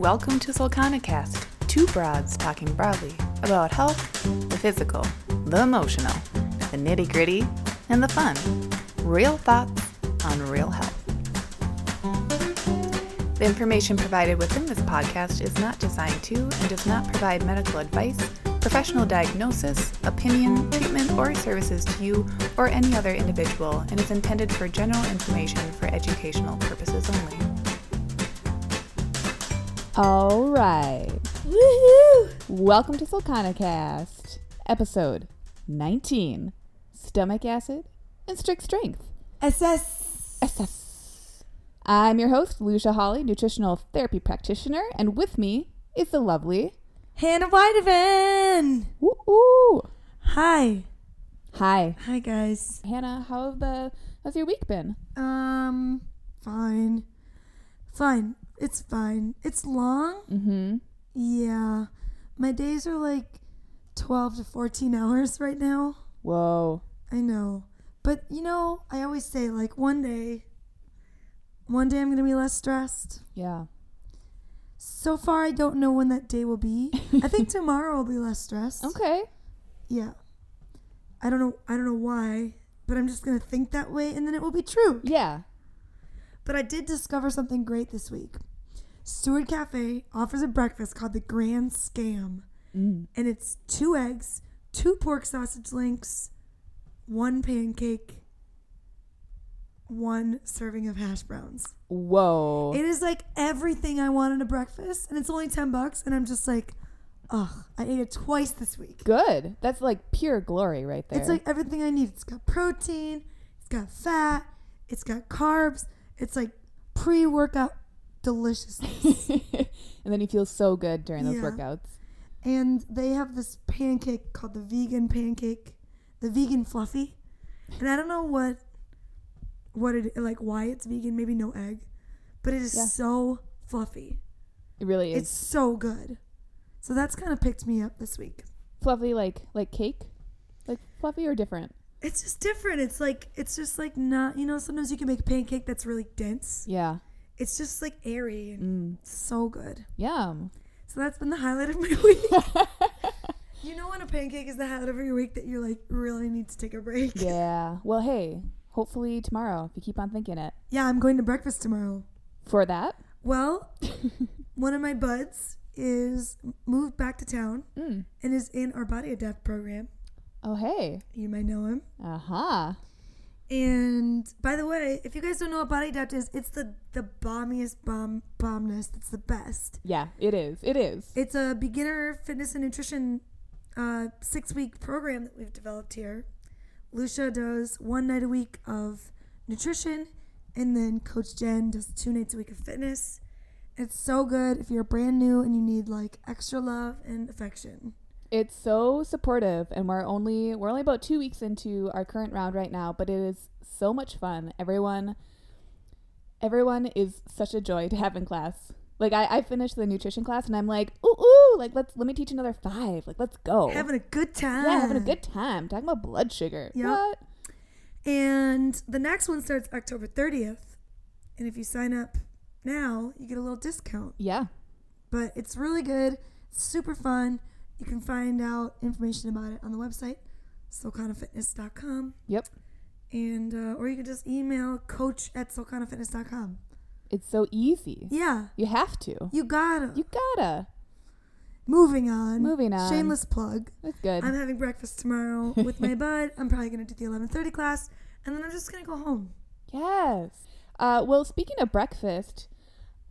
welcome to Solcanicast, two broads talking broadly about health, the physical, the emotional, the nitty gritty, and the fun. Real thoughts on real health. The information provided within this podcast is not designed to and does not provide medical advice, professional diagnosis, opinion, treatment, or services to you or any other individual and is intended for general information for educational purposes only. All right. Woohoo! Welcome to Solcanicast, episode 19 Stomach Acid and Strict Strength. SS. SS. I'm your host, Lucia Holly, nutritional therapy practitioner, and with me is the lovely. Hannah Weidevan. Woo ooh. Hi. Hi. Hi guys. Hannah, how have the how's your week been? Um, fine. Fine. It's fine. It's long. Mm-hmm. Yeah. My days are like 12 to 14 hours right now. Whoa. I know. But you know, I always say like one day one day I'm going to be less stressed. Yeah. So far I don't know when that day will be. I think tomorrow I'll be less stressed. Okay. Yeah. I don't know I don't know why, but I'm just going to think that way and then it will be true. Yeah. But I did discover something great this week. Stewart Cafe offers a breakfast called the Grand Scam, Mm. and it's two eggs, two pork sausage links, one pancake, one serving of hash browns. Whoa. It is like everything I want in a breakfast, and it's only 10 bucks, and I'm just like, ugh, I ate it twice this week. Good. That's like pure glory right there. It's like everything I need. It's got protein, it's got fat, it's got carbs, it's like pre workout deliciousness. and then you feel so good during those Yeah. workouts. and they have this pancake called the vegan pancake, the vegan fluffy. And I don't know what what it like why it's vegan, maybe no egg, but it is Yeah. so fluffy. It really is It's so good. So that's kind of picked me up this week. fluffy like like cake like fluffy or different It's just different. It's like it's just like not, you know, sometimes you can make a pancake that's really dense. yeah It's just like airy and mm. so good. yum So that's been the highlight of my week. you know when a pancake is the highlight of your week that you're like really need to take a break. yeah well hey hopefully tomorrow if you keep on thinking it Yeah, I'm going to breakfast tomorrow. for that Well, one of my buds is moved back to town mm. and is in our body adapt program. oh hey You might know him. uh-huh And by the way, if you guys don't know what body adapt is, it's the the bombiest bomb bombness. It's the best. yeah it is it is It's a beginner fitness and nutrition uh, six week program that we've developed here. Lucia does one night a week of nutrition, and then Coach Jen does two nights a week of fitness. It's so good if you're brand new and you need like extra love and affection. It's so supportive and we're only we're only about two weeks into our current round right now but it is so much fun everyone everyone is such a joy to have in class like I, I finished the nutrition class and I'm like, ooh, ooh, like let's let me teach another five. Like let's go. Having a good time. Yeah, having a good time. Talking about blood sugar. Yep. What? And the next one starts October 30th. And if you sign up now, you get a little discount. Yeah. But it's really good. Super fun. You can find out information about it on the website, solcanafitness.com. Yep. And, uh, or you can just email coach at solcanafitness.com. It's so easy. Yeah, You have to. you gotta. You gotta. Moving on. Moving on. Shameless plug. That's good. I'm having breakfast tomorrow with my bud. I'm probably going to do the 11:30 class, and then I'm just going to go home. yes. Uh, well, speaking of breakfast,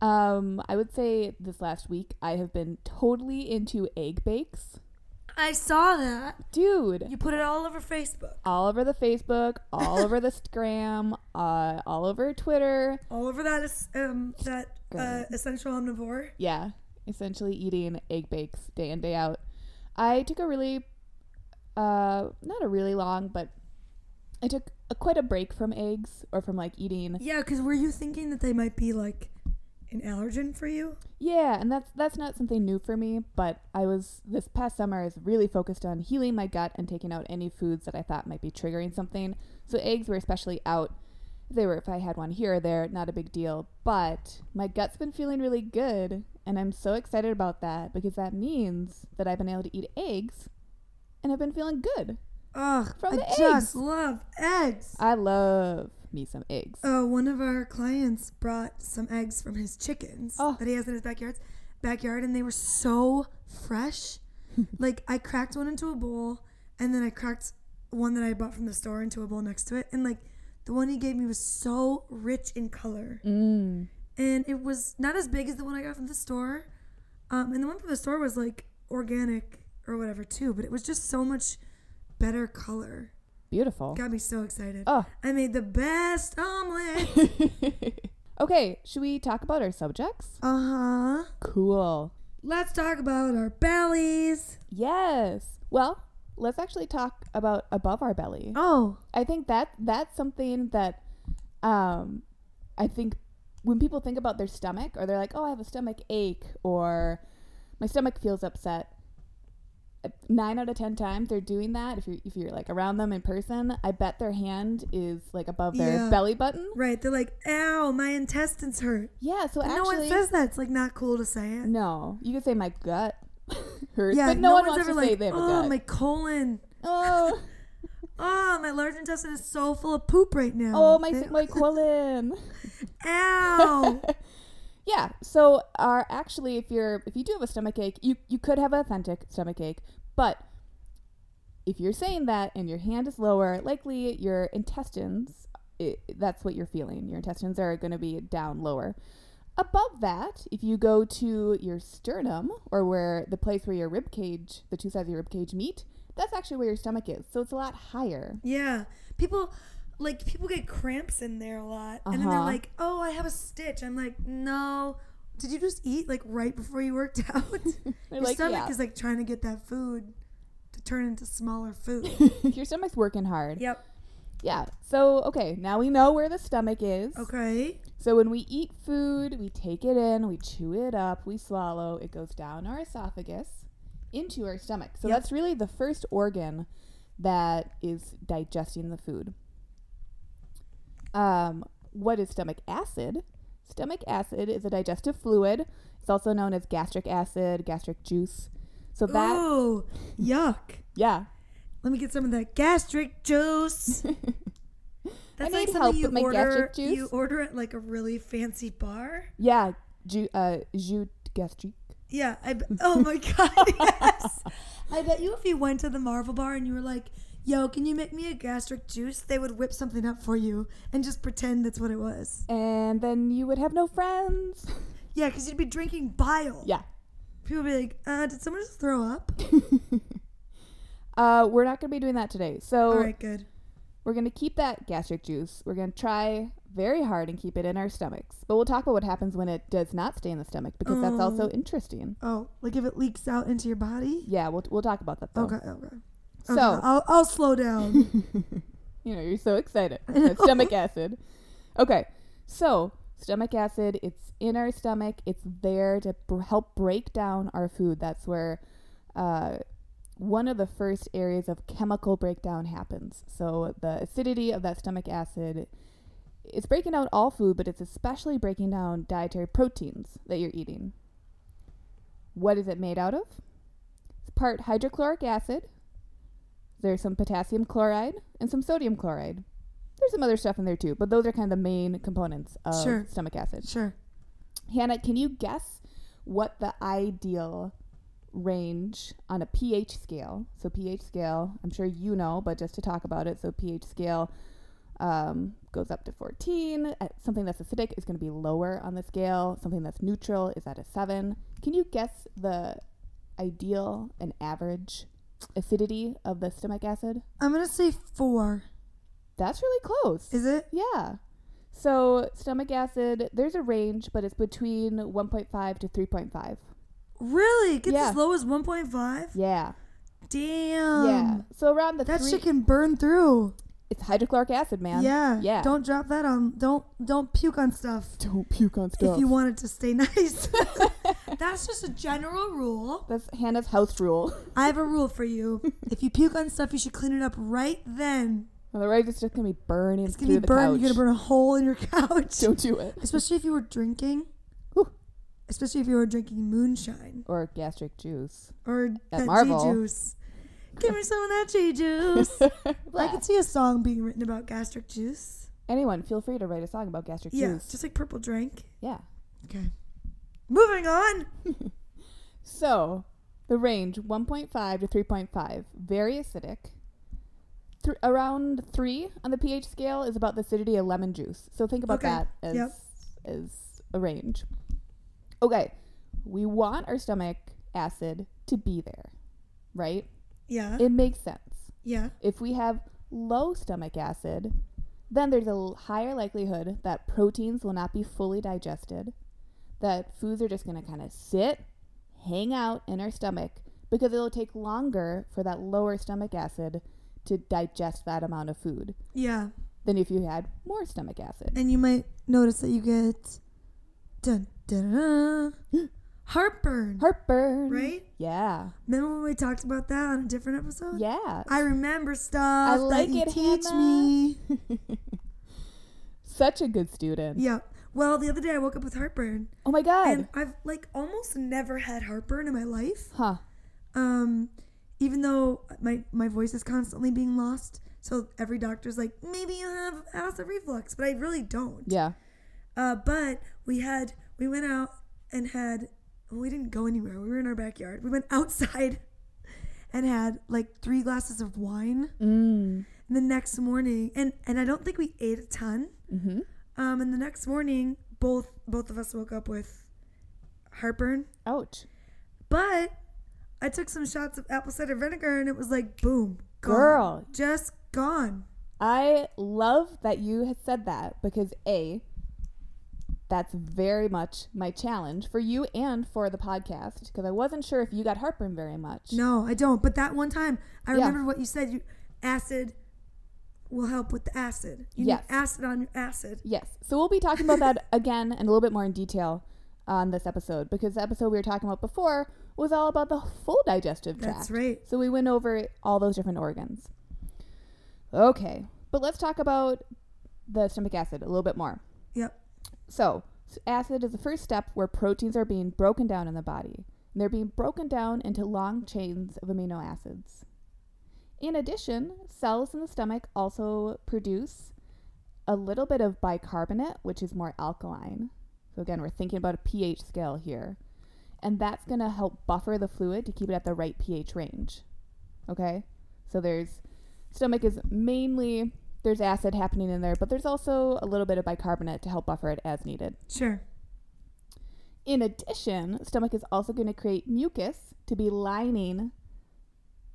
um, I would say this last week I have been totally into egg bakes. I saw that. Dude, You put it all over Facebook, all over the Facebook, all over the Scram, uh, all over Twitter. all over that um that uh, essential omnivore. Yeah, essentially eating egg bakes day in day out. I took a really, uh, not a really long, but I took a, quite a break from eggs or from like eating. Yeah, because were you thinking that they might be like an allergen for you? Yeah, and that's that's not something new for me. But I was this past summer is really focused on healing my gut and taking out any foods that I thought might be triggering something. So eggs were especially out, if they were if I had one here or there, not a big deal. But my gut's been feeling really good, and I'm so excited about that because that means that I've been able to eat eggs, and I've been feeling good. Ugh, From I the just eggs. love eggs. I love me some eggs. Uh, one of our clients brought some eggs from his chickens Oh. that he has in his backyard, backyard, and they were so fresh. like I cracked one into a bowl, and then I cracked one that I bought from the store into a bowl next to it, and like the one he gave me was so rich in color, Mm. and it was not as big as the one I got from the store. Um, and the one from the store was like organic or whatever too, but it was just so much better color. Beautiful. Got me so excited. Oh. I made the best omelet. okay, should we talk about our subjects? uh huh. Cool. Let's talk about our bellies. Yes. Well, let's actually talk about above our belly. Oh, I think that that's something that um I think when people think about their stomach or they're like, "Oh, I have a stomach ache," or "My stomach feels upset." Nine out of ten times they're doing that. If you're if you're like around them in person, I bet their hand is like above their Yeah. belly button. right. They're like, ow, my intestines hurt. Yeah. So And no one says that. It's like not cool to say it. no. You could say my gut hurts, Yeah, but no, one one's wants to ever say like, they have a oh, my colon. oh, Oh, my large intestine is so full of poop right now. oh my They- my colon. Ow. Yeah. So are actually if you're if you do have a stomach ache, you you could have authentic stomach ache, but if you're saying that and your hand is lower, likely your intestines i that's what you're feeling. Your intestines are going to be down lower. Above that, if you go to your sternum or where the place where your rib cage, the two sides of your rib cage meet, that's actually where your stomach is. So it's a lot higher. yeah. People. Like people get cramps in there a lot, and then they're Uh-huh. like, "Oh, I have a stitch." I'm like, "No, did you just eat like right before you worked out?" Your like, stomach yeah. is like trying to get that food to turn into smaller food. your stomach's working hard. yep. Yeah. So, okay, now we know where the stomach is. Okay. So, when we eat food, we take it in, we chew it up, we swallow, it goes down our esophagus into our stomach. So, Yep. that's really the first organ that is digesting the food. Um, what is stomach acid? Stomach acid is a digestive fluid. It's also known as gastric acid, gastric juice. So, that, Oh, yuck. yeah. Let me get some of that gastric juice. That's like need something you with my order. gastric juice. You order at like a really fancy bar. Yeah. Ju- uh, jus gastrique. Yeah. I. Oh my god. Yes. I bet you if you went to the Marvel bar and you were like, "Yo, can you make me a gastric juice?" They would whip something up for you and just pretend that's what it was. and then you would have no friends. Yeah, because you'd be drinking bile. yeah. People would be like, uh, "Did someone just throw up?" uh, we're not going to be doing that today. So All right, good. we're going to keep that gastric juice. We're going to try very hard and keep it in our stomachs. But we'll talk about what happens when it does not stay in the stomach because that's also Oh. interesting. Oh, like if it leaks out into your body. Yeah, we'll, we'll talk about that though. Okay. Okay. So, Okay, I'll, I'll slow down. you know, you're so excited. That's stomach acid. Okay, so stomach acid, it's in our stomach. It's there to br- help break down our food. That's where uh, one of the first areas of chemical breakdown happens. So the acidity of that stomach acid, it's breaking down all food, but it's especially breaking down dietary proteins that you're eating. What is it made out of? It's part hydrochloric acid. There's some potassium chloride and some sodium chloride. There's some other stuff in there too, but those are kind of the main components of Sure. stomach acid. sure. Hannah, can you guess what the ideal range on a pH scale? So pH scale, I'm sure you know, but just to talk about it, so pH scale um, goes up to 14. Uh, Something that's acidic is going to be lower on the scale. Something that's neutral is at a 7. Can you guess the ideal and average acidity of the stomach acid? I'm gonna say four. That's really close. Is it? Yeah. So stomach acid, there's a range, but it's between 1.5 to 3.5. Really? Gets Yeah. as low as 1.5? Yeah. Damn. yeah. So around the That three, shit can burn through. it's hydrochloric acid, man. Yeah. Yeah. Don't drop that on. Don't don't puke on stuff. Don't puke on stuff. If you want it to stay nice. That's just a general rule. That's Hannah's house rule. I have a rule for you. if you puke on stuff, you should clean it up right then Otherwise, it's just gonna be burning It's gonna be burned. couch. You're gonna burn a hole in your couch. Don't do it. Especially if you were drinking. Especially if you were drinking moonshine Or gastric juice. or At that Marvel. Juice. Give me some of that G juice. I could see a song being written about gastric juice. Anyone, feel free to write a song about gastric Yeah, juice. Yeah, just like purple drink. yeah. Okay. Moving on. So, the range 1.5 to 3.5, very acidic. Th- around 3 on the pH scale is about the acidity of lemon juice. So think about Okay, that as yep. as a range. Okay. We want our stomach acid to be there, right? Yeah. It makes sense. yeah. If we have low stomach acid, then there's a higher likelihood that proteins will not be fully digested, that foods are just going to kind of sit, hang out in our stomach because it'll take longer for that lower stomach acid to digest that amount of food Yeah. than if you had more stomach acid. And you might notice that you get dun, dun, dun, heartburn. Heartburn. Right? Yeah. Remember when we talked about that on a different episode? Yeah. I remember stuff I like it, teach Hannah. me. Such a good student. Yeah. Well, the other day I woke up with heartburn, Oh my god. and I've like almost never had heartburn in my life. huh. Um, even though my my voice is constantly being lost, so every doctor's like, maybe you have acid reflux, but I really don't. Yeah. Uh, but we had we went out and had well, we didn't go anywhere. We were in our backyard. We went outside and had like three glasses of wine. Mm. And the next morning, and and I don't think we ate a ton. Mhm. Um, and the next morning, both both of us woke up with heartburn. Ouch. But I took some shots of apple cider vinegar, and it was like boom, gone. Girl. just gone. I love that you had said that because A, that's very much my challenge for you and for the podcast because I wasn't sure if you got heartburn very much. No, I don't. But that one time, I Yeah. remember what you said. You acid will help with the acid. You Yes. need acid on your acid. Yes. So we'll be talking about that again and a little bit more in detail on this episode because the episode we were talking about before was all about the full digestive tract. That's right. So we went over all those different organs. Okay. But let's talk about the stomach acid a little bit more. Yep. So, acid is the first step where proteins are being broken down in the body. And they're being broken down into long chains of amino acids. In addition, cells in the stomach also produce a little bit of bicarbonate, which is more alkaline. So, again, we're thinking about a pH scale here. And that's going to help buffer the fluid to keep it at the right pH range. Okay? So, there's stomach is mainly there's acid happening in there, but there's also a little bit of bicarbonate to help buffer it as needed. Sure. In addition, stomach is also going to create mucus to be lining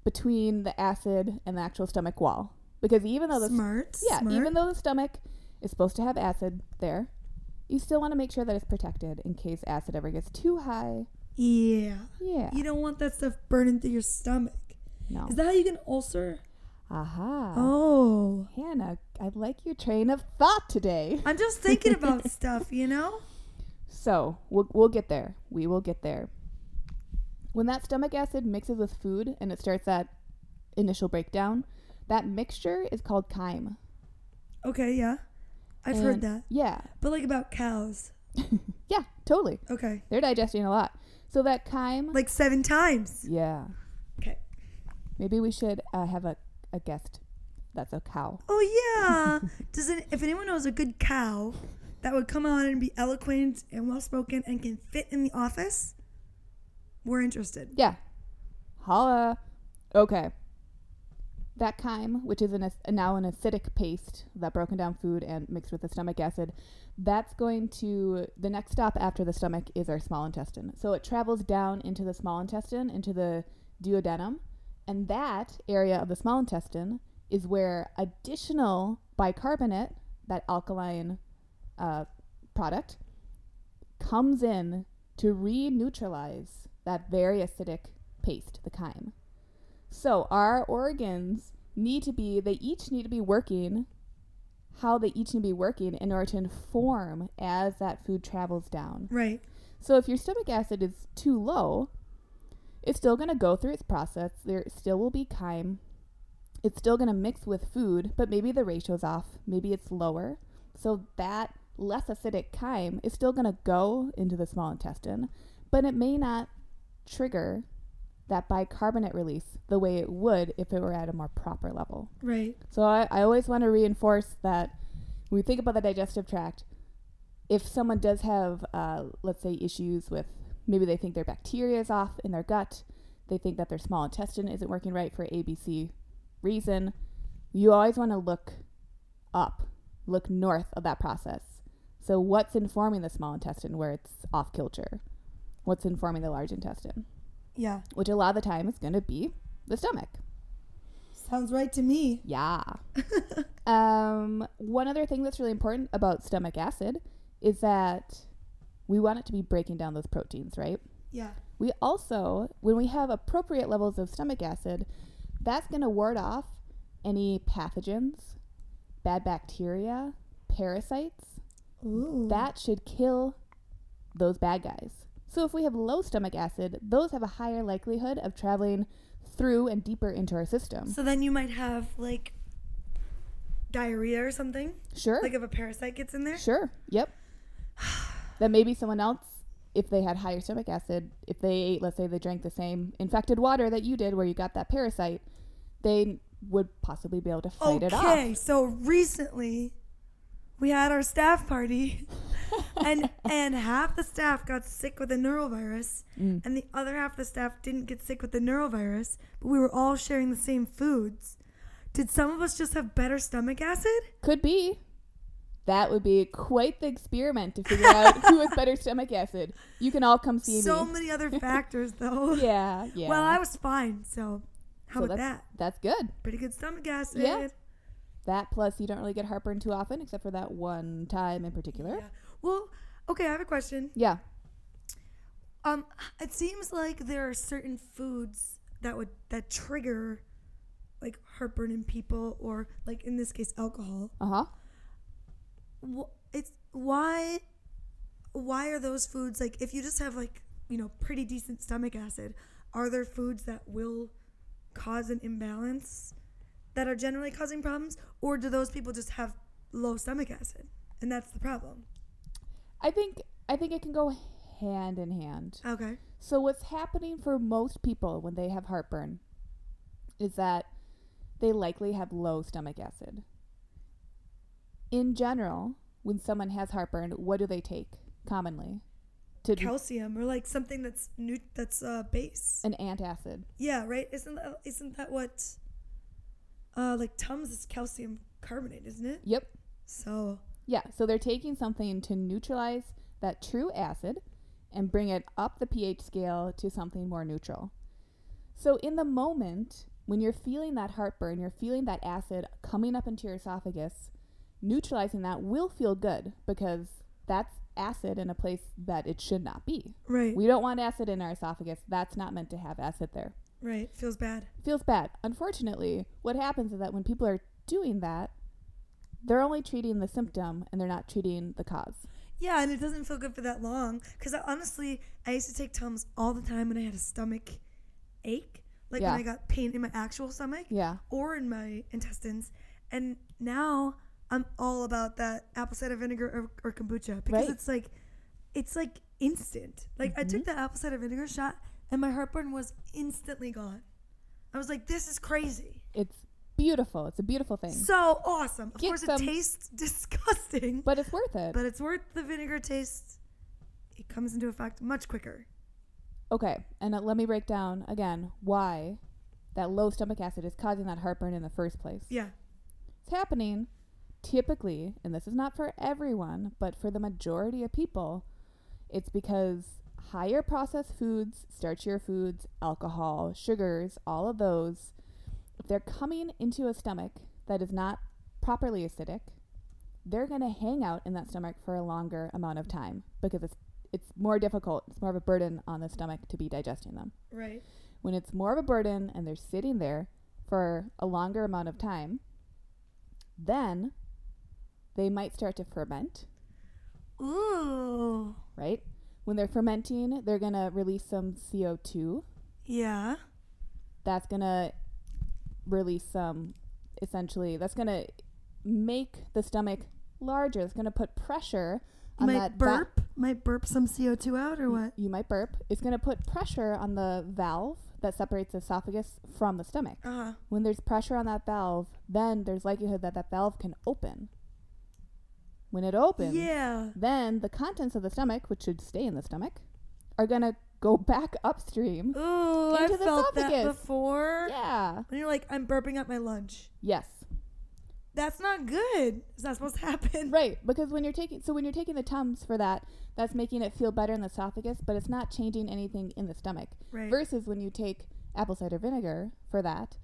between the acid and the actual stomach wall. Because even though the Smart. yeah, Smart. even though the stomach is supposed to have acid there, you still want to make sure that it's protected in case acid ever gets too high. yeah. Yeah. You don't want that stuff burning through your stomach. no. Is that how you get an ulcer? Aha. Oh. Hannah, I like your train of thought today. I'm just thinking about stuff, you know? So we'll, we'll get there. We will get there. When that stomach acid mixes with food and it starts that initial breakdown, that mixture is called chyme. Okay, yeah. I've heard that. Yeah. But like about cows. Yeah, totally. Okay. They're digesting a lot. So that chyme. Like seven times. yeah. Okay. Maybe we should uh, have a, a guest that's a cow. Oh yeah. Does it if anyone knows a good cow that would come on and be eloquent and well spoken and can fit in the office, we're interested. Yeah. Holla. Okay. That chyme, which is an, now an acidic paste, that broken down food and mixed with the stomach acid, that's going to, the next stop after the stomach is our small intestine. So it travels down into the small intestine, into the duodenum, and that area of the small intestine is where additional bicarbonate, that alkaline uh, product, comes in to re neutralize that very acidic paste, the chyme. So our organs need to be, they each need to be working how they each need to be working in order to inform as that food travels down. Right. So if your stomach acid is too low, it's still going to go through its process. There still will be chyme it's still going to mix with food, but maybe the ratio's off. Maybe it's lower. So that less acidic chyme is still going to go into the small intestine, but it may not trigger that bicarbonate release the way it would if it were at a more proper level. Right. So I, I always want to reinforce that when we think about the digestive tract, if someone does have, uh, let's say, issues with maybe they think their bacteria is off in their gut, they think that their small intestine isn't working right for ABC reason, you always want to look up, look north of that process. So, what's informing the small intestine where it's off kilter? What's informing the large intestine? Yeah. Which a lot of the time is going to be the stomach. Sounds right to me. Yeah. um, one other thing that's really important about stomach acid is that we want it to be breaking down those proteins, right? Yeah. We also, when we have appropriate levels of stomach acid, that's going to ward off any pathogens, bad bacteria, parasites. Ooh. That should kill those bad guys. So if we have low stomach acid, those have a higher likelihood of traveling through and deeper into our system. So then you might have like diarrhea or something. Sure. Like if a parasite gets in there. Sure. Yep. then maybe someone else, if they had higher stomach acid, if they ate, let's say they drank the same infected water that you did where you got that parasite, they would possibly be able to fight it off. Okay, so recently we had our staff party and and half the staff got sick with the norovirus Mm. and the other half of the staff didn't get sick with the norovirus, but we were all sharing the same foods. Did some of us just have better stomach acid? Could be. That would be quite the experiment to figure out who has better stomach acid. You can all come see So me. So many other factors though. Yeah, yeah. Well, I was fine, so how So about that's, that? That's good. Pretty good stomach acid. Yeah. That plus you don't really get heartburn too often, except for that one time in particular. Yeah. Well, okay, I have a question. Yeah. Um, it seems like there are certain foods that would that trigger like heartburn in people, or like in this case, alcohol. Uh huh. Wh- It's why why are those foods like if you just have like you know pretty decent stomach acid, are there foods that will cause an imbalance that are generally causing problems, or do those people just have low stomach acid and that's the problem? I think I think it can go hand in hand. Okay. So what's happening for most people when they have heartburn is that they likely have low stomach acid. In general, when someone has heartburn, what do they take commonly? To Calcium or like something that's new that's uh base. an antacid. Yeah, right. Isn't that, isn't that what? Uh, like Tums is calcium carbonate, isn't it? Yep. So Yeah, so they're taking something to neutralize that true acid and bring it up the pH scale to something more neutral. So in the moment when you're feeling that heartburn, you're feeling that acid coming up into your esophagus, neutralizing that will feel good because that's acid in a place that it should not be. right, We don't want acid in our esophagus. That's not meant to have acid there. right, feels bad. Feels bad. Unfortunately, what happens is that when people are doing that, they're only treating the symptom and they're not treating the cause. Yeah, and it doesn't feel good for that long. Cause I, honestly, I used to take Tums all the time when I had a stomach ache, like Yeah. when I got pain in my actual stomach Yeah. or in my intestines. And now I'm all about that apple cider vinegar or, or kombucha because Right. it's like, it's like instant. Like I took Mm-hmm. that apple cider vinegar shot and my heartburn was instantly gone. I was like, this is crazy. It's beautiful. It's a beautiful thing. So awesome. Of Get course, some- it tastes disgusting, But it's worth it. but it's worth the vinegar taste. It comes into effect much quicker. Okay. And uh, let me break down again why that low stomach acid is causing that heartburn in the first place. Yeah. It's happening typically, and this is not for everyone, but for the majority of people, it's because higher processed foods, starchier foods, alcohol, sugars, all of those, they're coming into a stomach that is not properly acidic, they're going to hang out in that stomach for a longer amount of time because it's it's more difficult. It's more of a burden on the stomach to be digesting them. Right. When it's more of a burden and they're sitting there for a longer amount of time, then they might start to ferment, Ooh. right? When they're fermenting, they're going to release some CO2. Yeah. That's going to release some essentially that's going to make the stomach larger. It's going to put pressure on might that va- burp, might burp some CO2 out or what? you might burp. It's going to put pressure on the valve that separates the esophagus from the stomach. Uh, When there's pressure on that valve, then there's likelihood that that valve can open. When it opens, yeah. then the contents of the stomach, which should stay in the stomach, are going to go back upstream. Ooh, I felt that before. Yeah. When you're like, I'm burping up my lunch. Yes. That's not good. It's not supposed to happen. Right, because when you're taking so when you're taking the tums for that, that's making it feel better in the esophagus, but it's not changing anything in the stomach. Right. Versus when you take apple cider vinegar for that,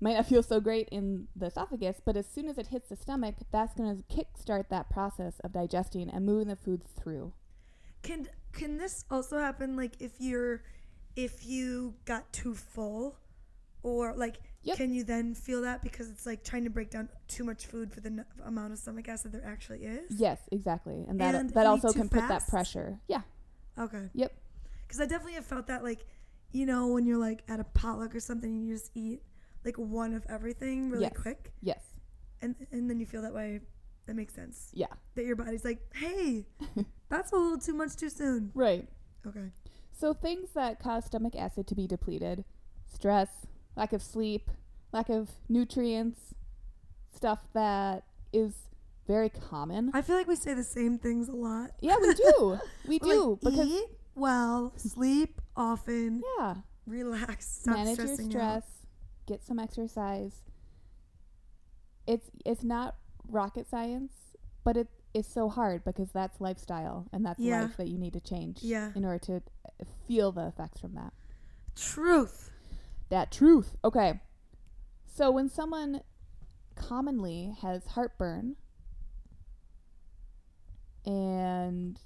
might not feel so great in the esophagus, but as soon as it hits the stomach, that's going to kickstart that process of digesting and moving the food through. Can can this also happen like if you're if you got too full or like Yep. can you then feel that because it's like trying to break down too much food for the n- amount of stomach acid there actually is? Yes, exactly, and that And that also can put that pressure. Yeah. Okay. Yep. Cuz I definitely have felt that like you know when you're like at a potluck or something and you just eat like one of everything really Yes. quick Yes. and and then you feel that way that makes sense. Yeah. That your body's like, "Hey, that's a little too much too soon." Right. Okay. So things that cause stomach acid to be depleted, stress, lack of sleep, lack of nutrients, stuff that is very common. I feel like we say the same things a lot. yeah, we do. We do like, because eat well, sleep often, yeah, relax, stop manage your stress, out. get some exercise. It's it's not rocket science, but it is so hard because that's lifestyle and that's Yeah. life that you need to change Yeah. in order to uh, feel the effects from that. Truth. That truth. Okay. So when someone commonly has heartburn and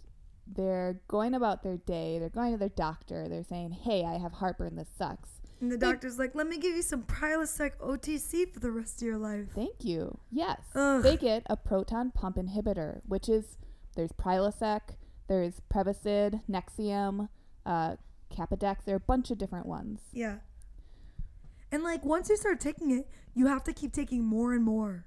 they're going about their day, they're going to their doctor, they're saying, "Hey, I have heartburn. This sucks." And the doctor's like, "Let me give you some Prilosec OTC for the rest of your life." Thank you. Yes. Ugh. They get a proton pump inhibitor, which is there's Prilosec, there's Prevacid, Nexium, uh, Kapidex. There are a bunch of different ones. Yeah. And like once you start taking it, you have to keep taking more and more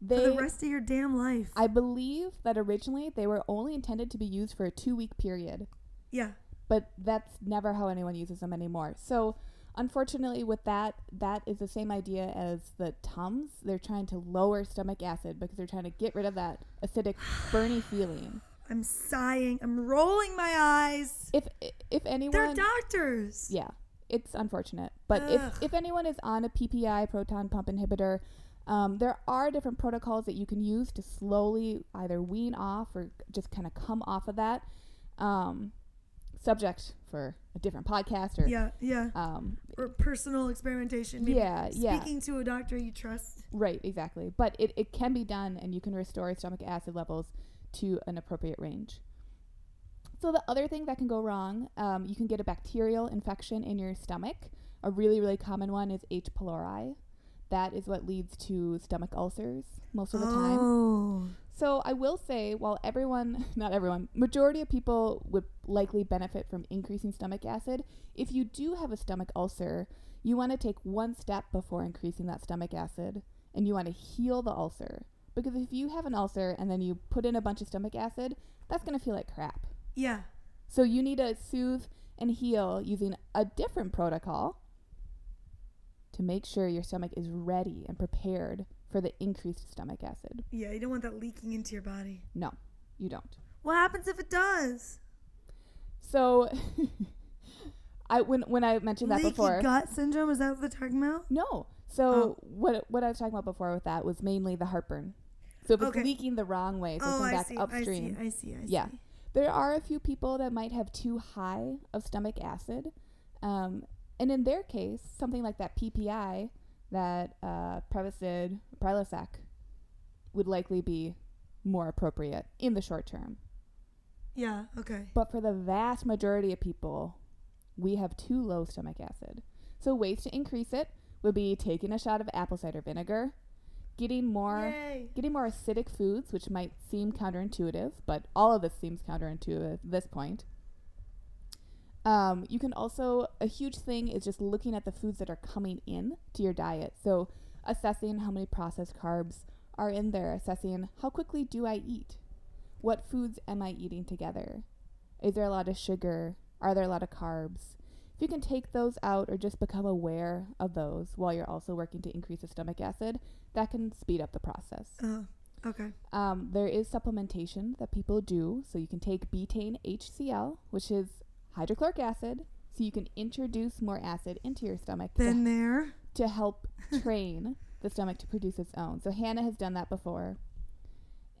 They for the rest of your damn life. I believe that originally they were only intended to be used for a two week period, yeah. but that's never how anyone uses them anymore. So, unfortunately, with that, that is the same idea as the Tums. They're trying to lower stomach acid because they're trying to get rid of that acidic, burny feeling. I'm sighing. I'm rolling my eyes. If if anyone, They're doctors. yeah, it's unfortunate. But Ugh. if if anyone is on a PPI proton pump inhibitor. Um, there are different protocols that you can use to slowly either wean off or just kind of come off of that. Um, subject for a different podcast or Yeah, yeah. um, Or personal experimentation. Maybe yeah, yeah, Speaking to a doctor you trust. right, exactly. But it, it can be done, and you can restore stomach acid levels to an appropriate range. So the other thing that can go wrong, um, you can get a bacterial infection in your stomach. A really, really common one is H. pylori. That is what leads to stomach ulcers most of the time. So I will say, while everyone, not everyone, majority of people would likely benefit from increasing stomach acid, if you do have a stomach ulcer, you want to take one step before increasing that stomach acid and you want to heal the ulcer. Because if you have an ulcer and then you put in a bunch of stomach acid, that's going to feel like crap. Yeah. So you need to soothe and heal using a different protocol to make sure your stomach is ready and prepared for the increased stomach acid. Yeah, you don't want that leaking into your body. No, you don't. What happens if it does? So, I when when I mentioned that Leaky before, gut syndrome, is that what they're talking about? no. So Oh. what what I was talking about before with that was mainly the heartburn. So if it's Okay. leaking the wrong way, so it's oh, going back see, upstream. I see, I see, I see. Yeah. There are a few people that might have too high of stomach acid, um, and in their case, something like that PPI, that uh, Prevacid, Prilosec, would likely be more appropriate in the short term. Yeah, okay. But for the vast majority of people, we have too low stomach acid. So ways to increase it would be taking a shot of apple cider vinegar, getting more Yay. getting more acidic foods, which might seem counterintuitive, but all of this seems counterintuitive at this point. Um, you can also a huge thing is just looking at the foods that are coming in to your diet. So assessing how many processed carbs are in there, assessing how quickly do I eat? What foods am I eating together? Is there a lot of sugar? Are there a lot of carbs? If you can take those out or just become aware of those while you're also working to increase the stomach acid, that can speed up the process. Oh, okay. Um, there is supplementation that people do. So you can take betaine HCl, which is hydrochloric acid. So you can introduce more acid into your stomach to, Been there. to help train the stomach to produce its own. So Hannah has done that before.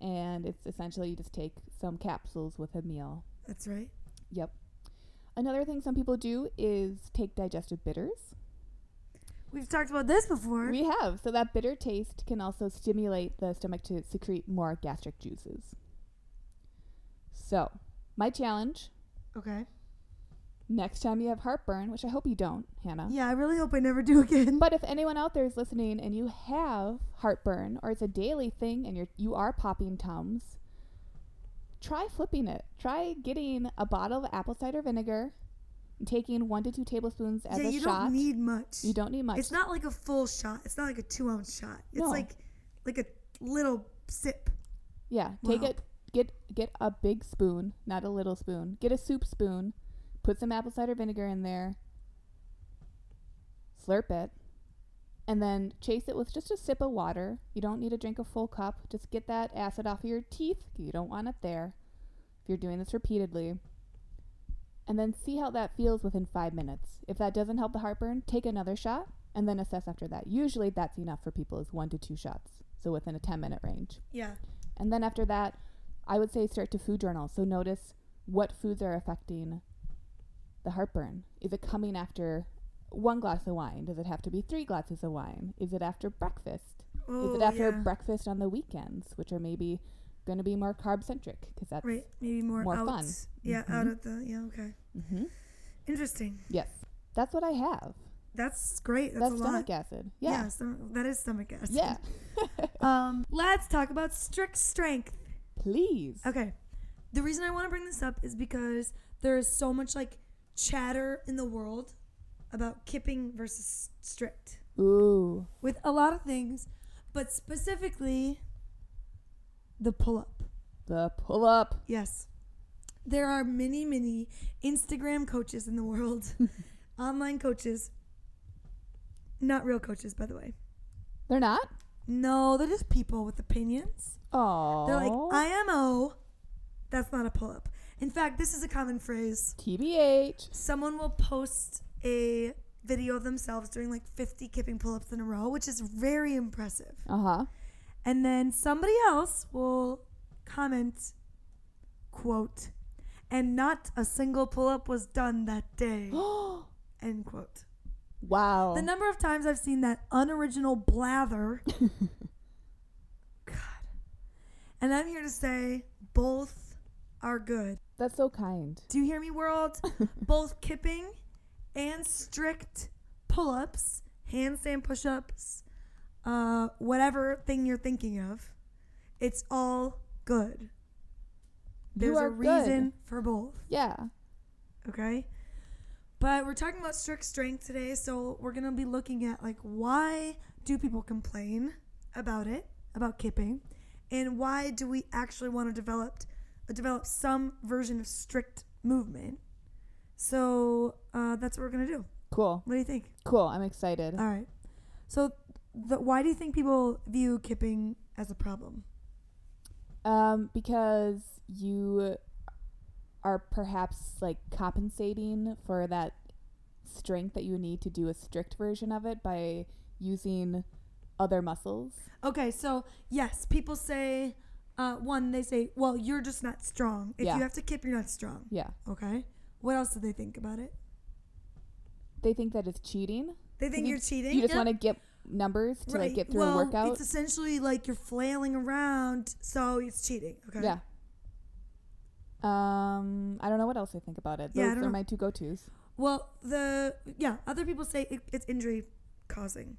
And it's essentially you just take some capsules with a meal. That's right. Yep. Another thing some people do is take digestive bitters. We've talked about this before. We have. So that bitter taste can also stimulate the stomach to secrete more gastric juices. So, my challenge okay. Next time you have heartburn, which I hope you don't, Hannah. Yeah, I really hope I never do again. But if anyone out there is listening and you have heartburn or it's a daily thing and you're you are popping tums, try flipping it. Try getting a bottle of apple cider vinegar taking one to two tablespoons as yeah, a you don't need much. you don't need much. It's not like a full shot. It's not like a two ounce shot. It's No. like like a little sip. Yeah, take Wow. it. Get get a big spoon, not a little spoon. Get a soup spoon. Put some apple cider vinegar in there. Slurp it, and then chase it with just a sip of water. You don't need to drink a full cup. Just get that acid off of your teeth. You don't want it there. If you're doing this repeatedly, and then see how that feels within five minutes. If that doesn't help the heartburn, take another shot and then assess after that. Usually, that's enough for people is one to two shots, so within a ten minute range. Yeah. And then after that, I would say start to food journal. So notice what foods are affecting the heartburn. Is it coming after one glass of wine? Does it have to be three glasses of wine? Is it after breakfast? Oh, Is it after yeah. breakfast on the weekends, which are maybe going to be more carb centric? Because that's Right. Maybe more, more out. fun. Yeah, out Mhm. at the yeah. Okay. hmm Interesting. yes, that's what I have. That's great. That's, That's, a lot. stomach acid. Yeah, Yeah, stom- that is stomach acid. yeah. Um, let's talk about strict strength. Please. Okay. The reason I want to bring this up is because there is so much like chatter in the world about kipping versus strict Ooh. with a lot of things, but specifically the pull up. The pull up. Yes. There are many, many Instagram coaches in the world, online coaches. Not real coaches, by the way. They're not. No, they're just people with opinions. Oh. They're like, IMO. That's not a pull up. In fact, this is a common phrase. TBH. Someone will post a video of themselves doing like 50 kipping pull ups in a row, which is very impressive. Uh huh. And then somebody else will comment, quote, and not a single pull up was done that day, end quote. wow. The number of times I've seen that unoriginal blather. God. And I'm here to say both are good. That's so kind. Do you hear me, world? both kipping and strict pull ups, handstand push ups, uh, whatever thing you're thinking of, it's all good. There's you are a reason Good. for both, Yeah. okay? But we're talking about strict strength today, so we're gonna be looking at like why do people complain about it, about kipping, and why do we actually want to develop develop some version of strict movement? So uh, that's what we're gonna do. Cool. What do you think? Cool. I'm excited. All right. So, the, why do you think people view kipping as a problem? Um, because you are perhaps like compensating for that strength that you need to do a strict version of it by using other muscles. Okay, so yes, people say, uh, one, they say, well, you're just not strong. If Yeah. you have to kip, you're not strong. Yeah. Okay. What else do they think about it? They think that it's cheating. They think You- you're cheating. You just want to get numbers to like get through well, a workout. It's essentially like you're flailing around, so it's cheating. Okay. Yeah. Um, I don't know what else I think about it. Those Yeah, I don't are know. my two go-tos. Well, the yeah, other people say it, it's injury causing,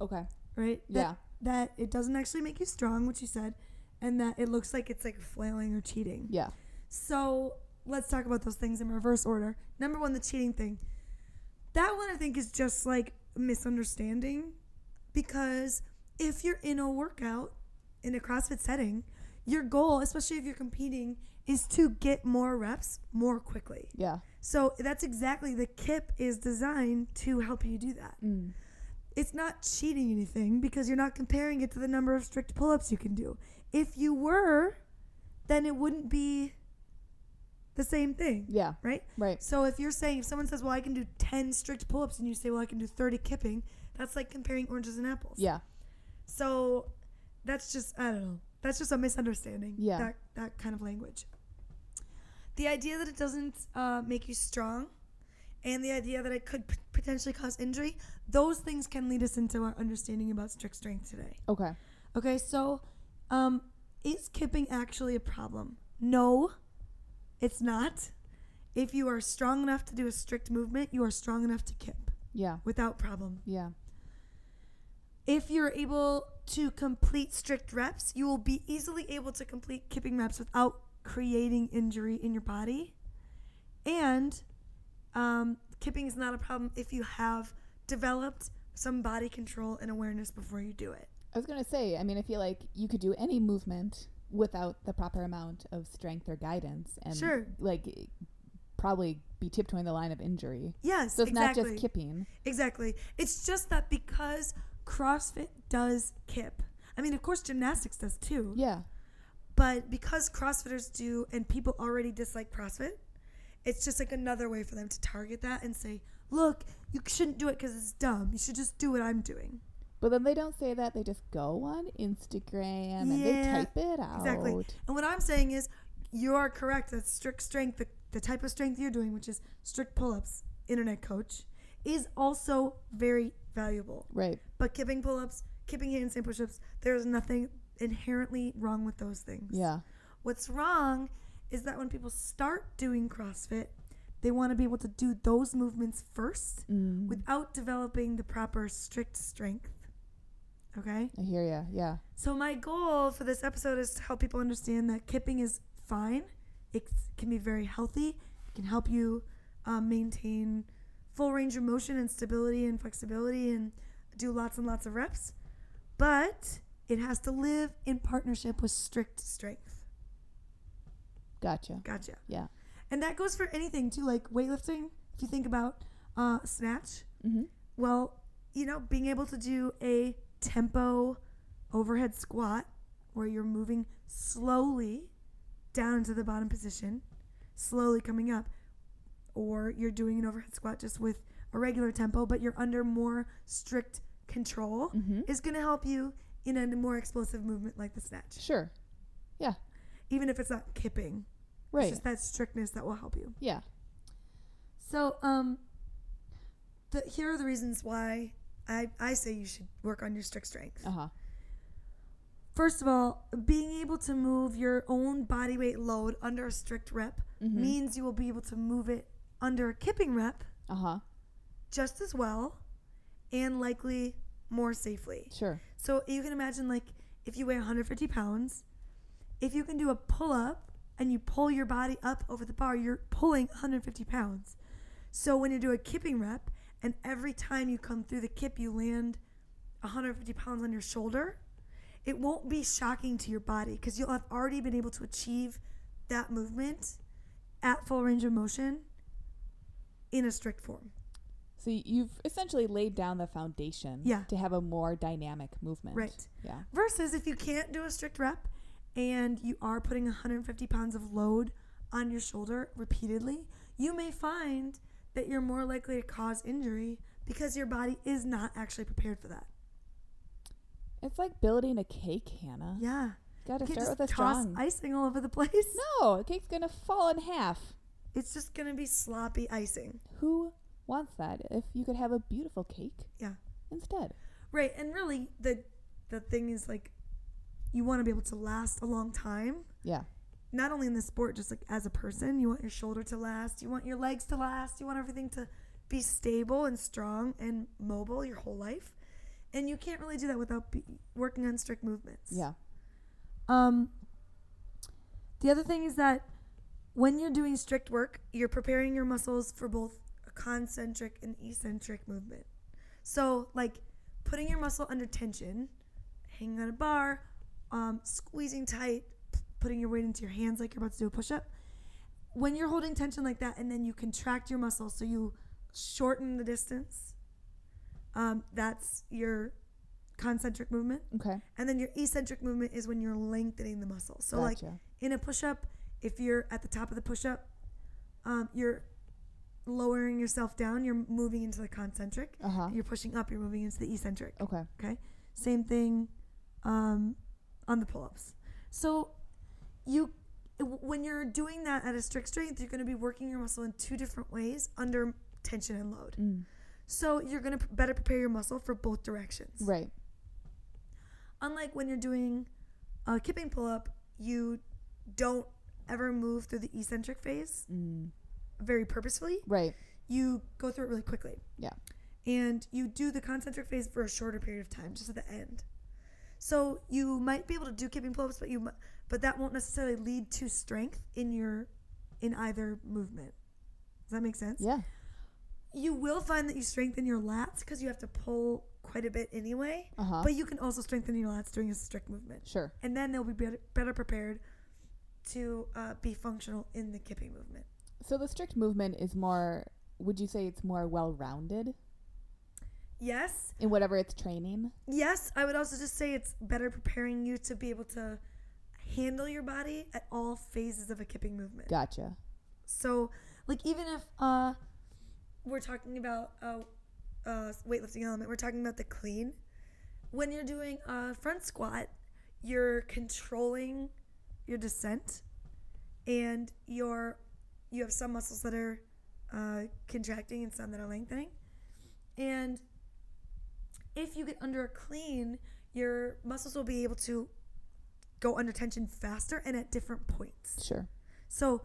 Okay. right? That, Yeah. That it doesn't actually make you strong, which you said, and that it looks like it's like flailing or cheating. Yeah. So let's talk about those things in reverse order. Number one, the cheating thing. That one I think is just like misunderstanding because if you're in a workout in a CrossFit setting, your goal, especially if you're competing, is to get more reps more quickly. Yeah. So that's exactly the KIP is designed to help you do that. Mm. It's not cheating anything because you're not comparing it to the number of strict pull ups you can do. If you were, then it wouldn't be the same thing, Yeah. right? Right. So if you're saying, if someone says, well, I can do 10 strict pull ups, and you say, well, I can do 30 kipping, that's like comparing oranges and apples. Yeah. So that's just I don't know. That's just a misunderstanding. Yeah. That that kind of language. The idea that it doesn't uh, make you strong, and the idea that it could p- potentially cause injury, those things can lead us into our understanding about strict strength today. Okay. Okay, so um, is kipping actually a problem? No, it's not. If you are strong enough to do a strict movement, you are strong enough to kip Yeah. without problem. Yeah. If you're able to complete strict reps, you will be easily able to complete kipping reps without creating injury in your body. And um, kipping is not a problem if you have developed some body control and awareness before you do it. I was gonna say. I mean, I feel like you could do any movement without the proper amount of strength or guidance, and Sure. like probably be tiptoeing the line of injury. Yes, So it's exactly. not just kipping. Exactly. It's just that because CrossFit does kip. I mean, of course, gymnastics does too. Yeah. But because CrossFitters do and people already dislike CrossFit, it's just like another way for them to target that and say, look, you shouldn't do it because it's dumb. You should just do what I'm doing. But then they don't say that. They just go on Instagram and they type it out. Exactly. And what I'm saying is, you are correct that strict strength, the, the type of strength you're doing, which is strict pull ups, internet coach, is also very valuable. Right. But kipping pull ups, kipping handstand push ups, there's nothing inherently wrong with those things. Yeah. What's wrong is that when people start doing CrossFit, they want to be able to do those movements first Mm. without developing the proper strict strength. Okay? I hear ya. Yeah. So, my goal for this episode is to help people understand that kipping is fine. It can be very healthy, it can help you um, maintain full range of motion and stability and flexibility and do lots and lots of reps. But it has to live in partnership with strict strength. Gotcha. Gotcha. Yeah. And that goes for anything too, like weightlifting. If you think about uh, snatch, Mm-hmm. well, you know, being able to do a tempo overhead squat where you're moving slowly down into the bottom position, slowly coming up, or you're doing an overhead squat just with a regular tempo, but you're under more strict control, Mm-hmm. is going to help you in a more explosive movement like the snatch, Sure. Yeah. Even if it's not kipping. Right. It's just that strictness that will help you. yeah. So, um, the, here are the reasons why I, I say you should work on your strict strength. Uh huh. First of all, being able to move your own body weight load under a strict rep Mm-hmm. means you will be able to move it under a kipping rep Uh huh. just as well and likely more safely. Sure. So you can imagine, like, if you weigh 150 pounds, if you can do a pull up and you pull your body up over the bar, you're pulling 150 pounds. So when you do a kipping rep, and every time you come through the kip, you land 150 pounds on your shoulder, it won't be shocking to your body because you'll have already been able to achieve that movement at full range of motion in a strict form. So you've essentially laid down the foundation Yeah. to have a more dynamic movement. Right. Yeah. Versus if you can't do a strict rep and you are putting 150 pounds of load on your shoulder repeatedly, you may find that you're more likely to cause injury because your body is not actually prepared for that. It's like building a cake, Hannah. Yeah. You Got to You start with a toss strong. icing all over the place. No, the cake's gonna fall in half. It's just to be sloppy icing. Who wants that? If you could have a beautiful cake. Yeah. Instead. Right. And really the the thing is like you want to be able to last a long time. Yeah. Not only in the sport, just like as a person, you want your shoulder to last, you want your legs to last, you want everything to be stable and strong and mobile your whole life. And you can't really do that without be, working on strict movements. Yeah. Um, the other thing is that when you're doing strict work, you're preparing your muscles for both concentric and eccentric movement. So, like putting your muscle under tension, hanging on a bar, um, squeezing tight, putting your weight into your hands like you're about to do a push up. When you're holding tension like that, and then you contract your muscles, so you shorten the distance, um, that's your concentric movement. Okay. And then your eccentric movement is when you're lengthening the muscle. So, like in a push up, if you're at the top of the push up, um, you're lowering yourself down, you're moving into the concentric. Uh huh. You're pushing up, you're moving into the eccentric. Okay. Okay. Same thing um, on the pull ups. So, you when you're doing that at a strict strength, you're going to be working your muscle in two different ways under tension and load. Mm. So, you're going to better prepare your muscle for both directions. Right. unlike when you're doing a kipping pull up, you don't ever move through the eccentric phase Mm. very purposefully. Right. You go through it really quickly. Yeah. And you do the concentric phase for a shorter period of time, just at the end. So you might be able to do kipping pull ups, but you but that won't necessarily lead to strength in your in either movement. Does that make sense? Yeah. You will find that you strengthen your lats because you have to pull quite a bit anyway. Uh huh. But you can also strengthen your lats during a strict movement. Sure. and then they'll be better, better prepared to uh, be functional in the kipping movement. So the strict movement is more. Would you say it's more well-rounded Yes, in whatever it's training? yes. I would also just say it's better preparing you to be able to handle your body at all phases of a kipping movement. Gotcha. So, like, even if uh, we're talking about a, a weightlifting element, we're talking about the clean. When you're doing a front squat, you're controlling your descent, and your you have some muscles that are uh, contracting and some that are lengthening. And if you get under a clean, your muscles will be able to go under tension faster and at different points. Sure. So,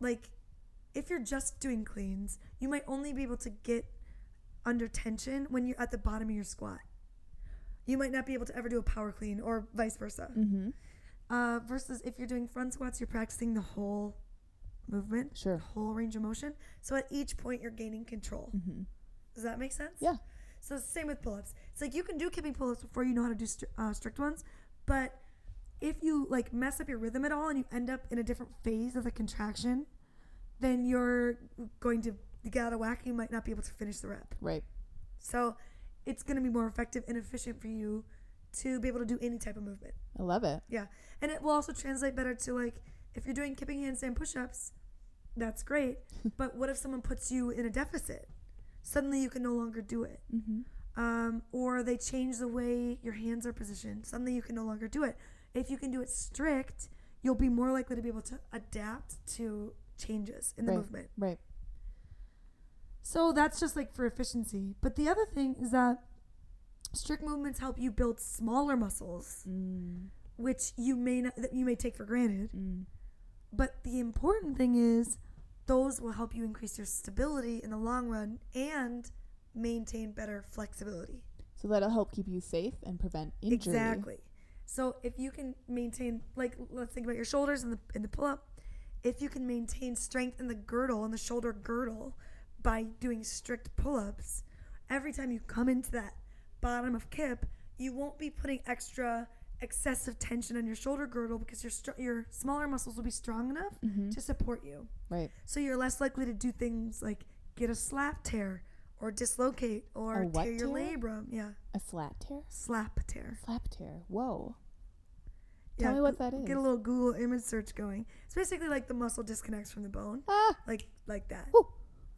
like, if you're just doing cleans, you might only be able to get under tension when you're at the bottom of your squat. You might not be able to ever do a power clean or vice versa. Mm-hmm. Uh, versus if you're doing front squats, you're practicing the whole movement, Sure. the whole range of motion. So at each point, you're gaining control. Mm-hmm. Does that make sense? Yeah. So same with pull-ups. It's like you can do kipping pull-ups before you know how to do uh, strict ones, but if you like mess up your rhythm at all and you end up in a different phase of the contraction, then you're going to get out of whack. You might not be able to finish the rep. Right. So it's going to be more effective and efficient for you to be able to do any type of movement. I love it. Yeah, and it will also translate better to like if you're doing kipping handstand push-ups, that's great. but what if someone puts you in a deficit? Suddenly you can no longer do it. Mm-hmm. Um, or they change the way your hands are positioned. Suddenly you can no longer do it. If you can do it strict, you'll be more likely to be able to adapt to changes in the Right. movement. Right. So that's just like for efficiency. But the other thing is that strict movements help you build smaller muscles, Mm. which you may not that you may take for granted. Mm. But the important thing is those will help you increase your stability in the long run and maintain better flexibility. So that'll help keep you safe and prevent injury. Exactly. So if you can maintain like let's think about your shoulders in the in the pull up, if you can maintain strength in the girdle and the shoulder girdle by doing strict pull ups, every time you come into that bottom of kip, you won't be putting extra excessive tension on your shoulder girdle because your str- your smaller muscles will be strong enough Mhm. to support you. Right. So you're less likely to do things like get a slap tear or dislocate or A tear your tear? labrum. Yeah, A flat tear? slap tear. Flap tear. Whoa. Tell me what that is. Get a little Google image search going. It's basically like the muscle disconnects from the bone, Ah. like like that. Whew.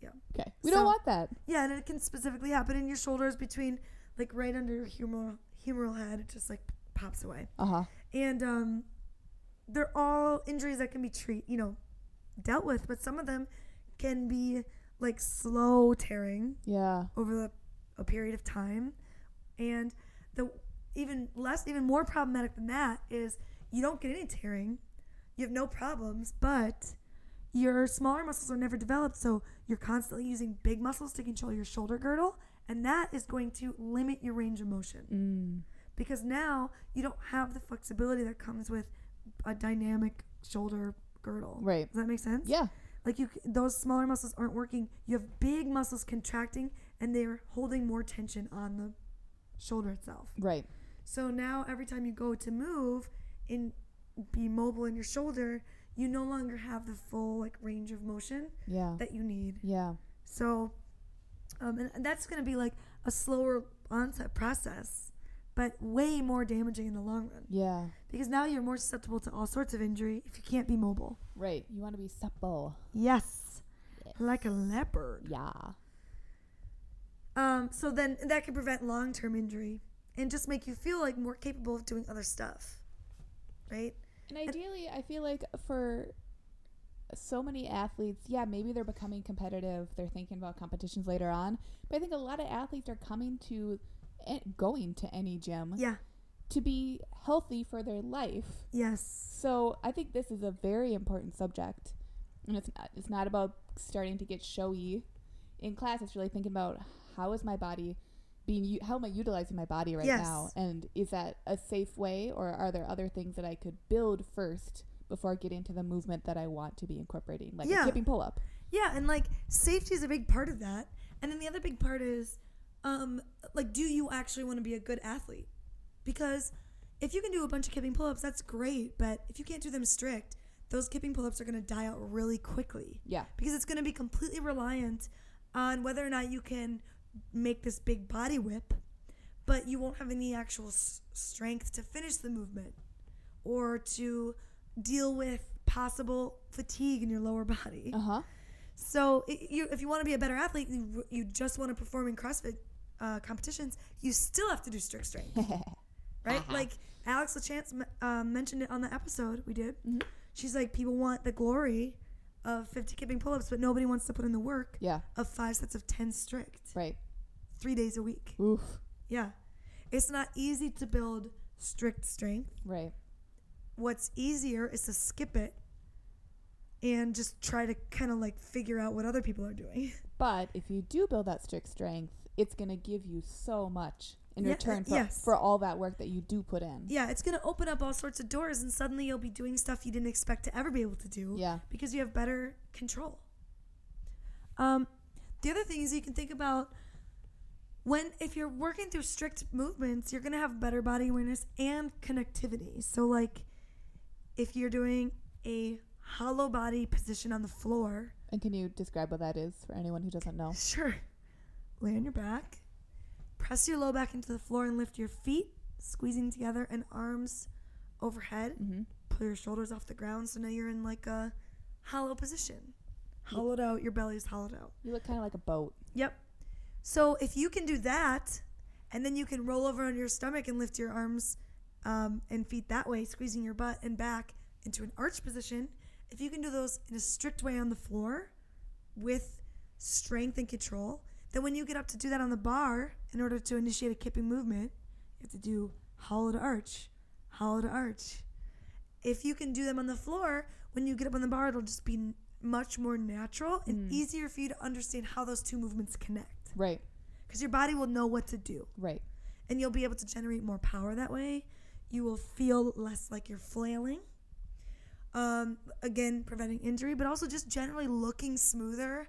Yeah. Okay. We So- don't want that. Yeah, and it can specifically happen in your shoulders between, like right under your humeral humeral head. It just like pops away, Uh huh. and um, they're all injuries that can be treat, you know, dealt with. But some of them can be like slow tearing Yeah. over the, a period of time. And the even less, even more problematic than that is you don't get any tearing, you have no problems, but your smaller muscles are never developed, so you're constantly using big muscles to control your shoulder girdle, and that is going to limit your range of motion Mm. because now you don't have the flexibility that comes with a dynamic shoulder girdle. Right. Does that make sense? Yeah. Like you, those smaller muscles aren't working. You have big muscles contracting, and they're holding more tension on the shoulder itself. Right. So now every time you go to move and be mobile in your shoulder, you no longer have the full like range of motion Yeah. that you need. Yeah. So, um, and that's going to be like a slower onset process, but way more damaging in the long run Yeah. because now you're more susceptible to all sorts of injury if you can't be mobile. Right. You want to be supple. Yes, like a leopard. Yeah. Um, so then that can prevent long term injury and just make you feel like more capable of doing other stuff, right? And ideally, I feel like for so many athletes, yeah, maybe they're becoming competitive. They're thinking about competitions later on. But I think a lot of athletes are coming to going to any gym Yeah. to be healthy for their life. Yes. So I think this is a very important subject, and it's not. It's not about starting to get showy in class. It's really thinking about how is my body being. u- How am I utilizing my body right Yes. now? And is that a safe way, or are there other things that I could build first before getting to the movement that I want to be incorporating, like Yeah. a kipping pull up? Yeah, and like safety is a big part of that. And then the other big part is um like do you actually want to be a good athlete? Because if you can do a bunch of kipping pull-ups, that's great, but if you can't do them strict, those kipping pull-ups are going to die out really quickly Yeah. because it's going to be completely reliant on whether or not you can make this big body whip, but you won't have any actual s- strength to finish the movement or to deal with possible fatigue in your lower body. Uh huh. So i you, if you want to be a better athlete, you, you just want to perform in CrossFit uh, competitions, you still have to do strict strength, right? Uh-huh. Like Alex LaChance m- uh, mentioned it on the episode we did. Mhm. She's like, people want the glory of 50 kipping pull-ups, but nobody wants to put in the work yeah. of five sets of 10 strict, Right. three days a week. Oof. Yeah, it's not easy to build strict strength. Right. What's easier is to skip it and just try to kind of like figure out what other people are doing. But if you do build that strict strength, it's gonna give you so much in Yeah, return for, yes. for all that work that you do put in. Yeah, it's going to open up all sorts of doors, and suddenly you'll be doing stuff you didn't expect to ever be able to do Yeah. because you have better control. Um, the other thing is you can think about when if you're working through strict movements, you're going to have better body awareness and connectivity. So, like if you're doing a hollow body position on the floor, And can you describe what that is for anyone who doesn't know? Sure. Lay on your back. Press your low back into the floor and lift your feet, squeezing together and arms overhead. Mm-hmm. Pull your shoulders off the ground. So now you're in like a hollow position. Hollowed out. Your belly is hollowed out. You look kind of like a boat. Yep. So if you can do that, and then you can roll over on your stomach and lift your arms um, and feet that way, squeezing your butt and back into an arch position. If you can do those in a strict way on the floor with strength and control, then when you get up to do that on the bar, in order to initiate a kipping movement, you have to do hollow to arch, hollow to arch. If you can do them on the floor, when you get up on the bar, it'll just be much more natural and Mm. easier for you to understand how those two movements connect. Right. Because your body will know what to do Right. and you'll be able to generate more power that way. You will feel less like you're flailing. Um, again, preventing injury, but also just generally looking smoother.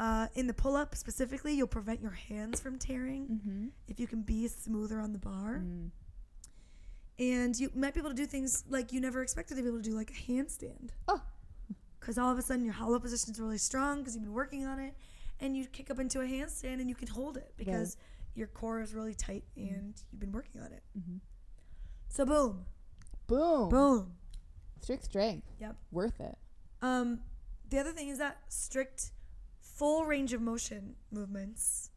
Uh, in the pull up specifically, you'll prevent your hands from tearing Mm-hmm. if you can be smoother on the bar. Mm. And you might be able to do things like you never expected to be able to do, like a handstand. Oh. Because all of a sudden your hollow position is really strong because you've been working on it. And you kick up into a handstand and you can hold it because your core is really tight and you've been working on it. Mm-hmm. So boom, Boom. boom. Strict strength. Yep. Worth it. Um, the other thing is that strict, full range of motion movements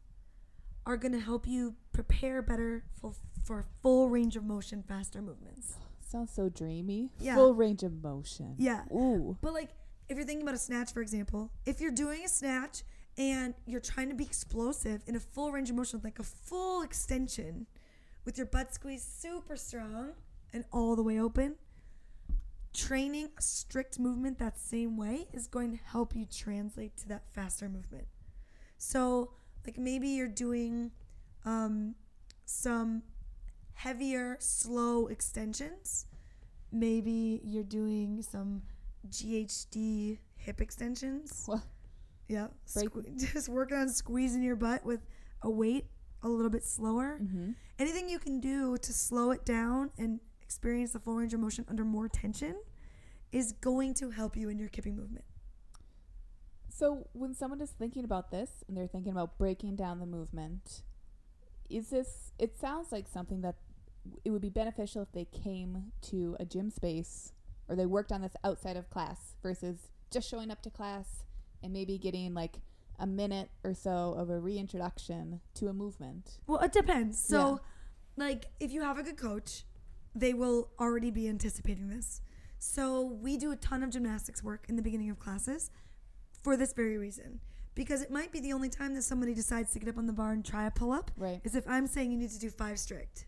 are going to help you prepare better for, for full range of motion, faster movements. Sounds so dreamy. Yeah. Full range of motion. Yeah. Ooh. But like, if you're thinking about a snatch, for example, if you're doing a snatch and you're trying to be explosive in a full range of motion, like a full extension, with your butt squeezed super strong and all the way open, training a strict movement that same way is going to help you translate to that faster movement. So, like maybe you're doing um, some heavier, slow extensions. Maybe you're doing some GHD hip extensions. What? Yeah. Sque- just working on squeezing your butt with a weight a little bit slower. Mm-hmm. Anything you can do to slow it down and experience the full range of motion under more tension is going to help you in your kipping movement. So when someone is thinking about this and they're thinking about breaking down the movement, is this? It sounds like something that it would be beneficial if they came to a gym space or they worked on this outside of class versus just showing up to class and maybe getting like a minute or so of a reintroduction to a movement. Well, it depends. So, like, if you have a good coach, they will already be anticipating this. So, we do a ton of gymnastics work in the beginning of classes for this very reason. Because it might be the only time that somebody decides to get up on the bar and try a pull up Right. is if I'm saying you need to do five strict.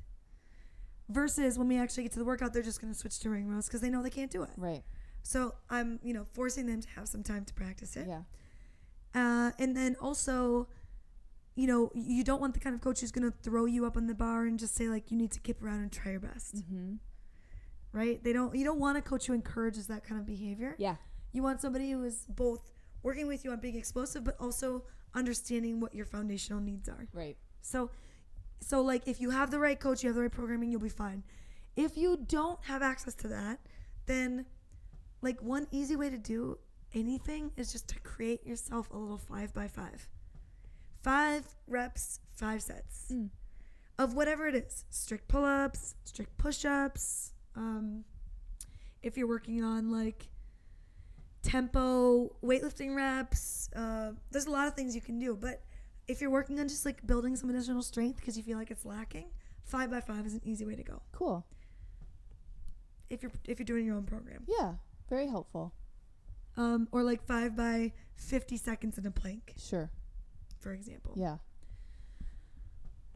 Versus when we actually get to the workout, they're just going to switch to ring rows because they know they can't do it. Right. So I'm, you know, forcing them to have some time to practice it. Yeah. Uh, and then also, you know, you don't want the kind of coach who's going to throw you up on the bar and just say like you need to kip around and try your best, Mm-hmm. right? They don't. You don't want a coach who encourages that kind of behavior. Yeah. You want somebody who is both working with you on being explosive, but also understanding what your foundational needs are. Right. So, so like if you have the right coach, you have the right programming, you'll be fine. If you don't have access to that, then like one easy way to do anything is just to create yourself a little five by five. Five reps, five sets Mm. of whatever it is. Strict pull ups, strict push ups. Um, if you're working on like tempo weightlifting reps, uh, there's a lot of things you can do. But if you're working on just like building some additional strength because you feel like it's lacking, five by five is an easy way to go. Cool. If you're if you're doing your own program, Yeah. Very helpful. um, or like five by fifty seconds in a plank, Sure. For example. Yeah.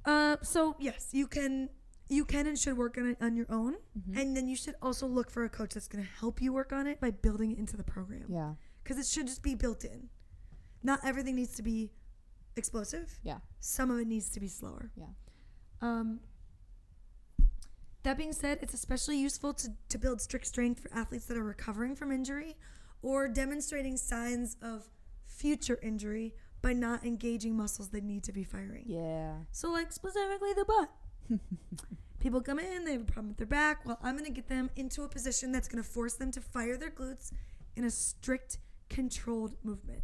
Uh, so yes, you can you can and should work on it on your own, Mhm. and then you should also look for a coach that's going to help you work on it by building it into the program. Yeah. because it should just be built in. Not everything needs to be explosive. Yeah. Some of it needs to be slower. Yeah. Um, that being said, it's especially useful to, to build strict strength for athletes that are recovering from injury or demonstrating signs of future injury by not engaging muscles that need to be firing. Yeah. So, like specifically the butt. People come in, they have a problem with their back. Well, I'm going to get them into a position that's going to force them to fire their glutes in a strict, controlled movement.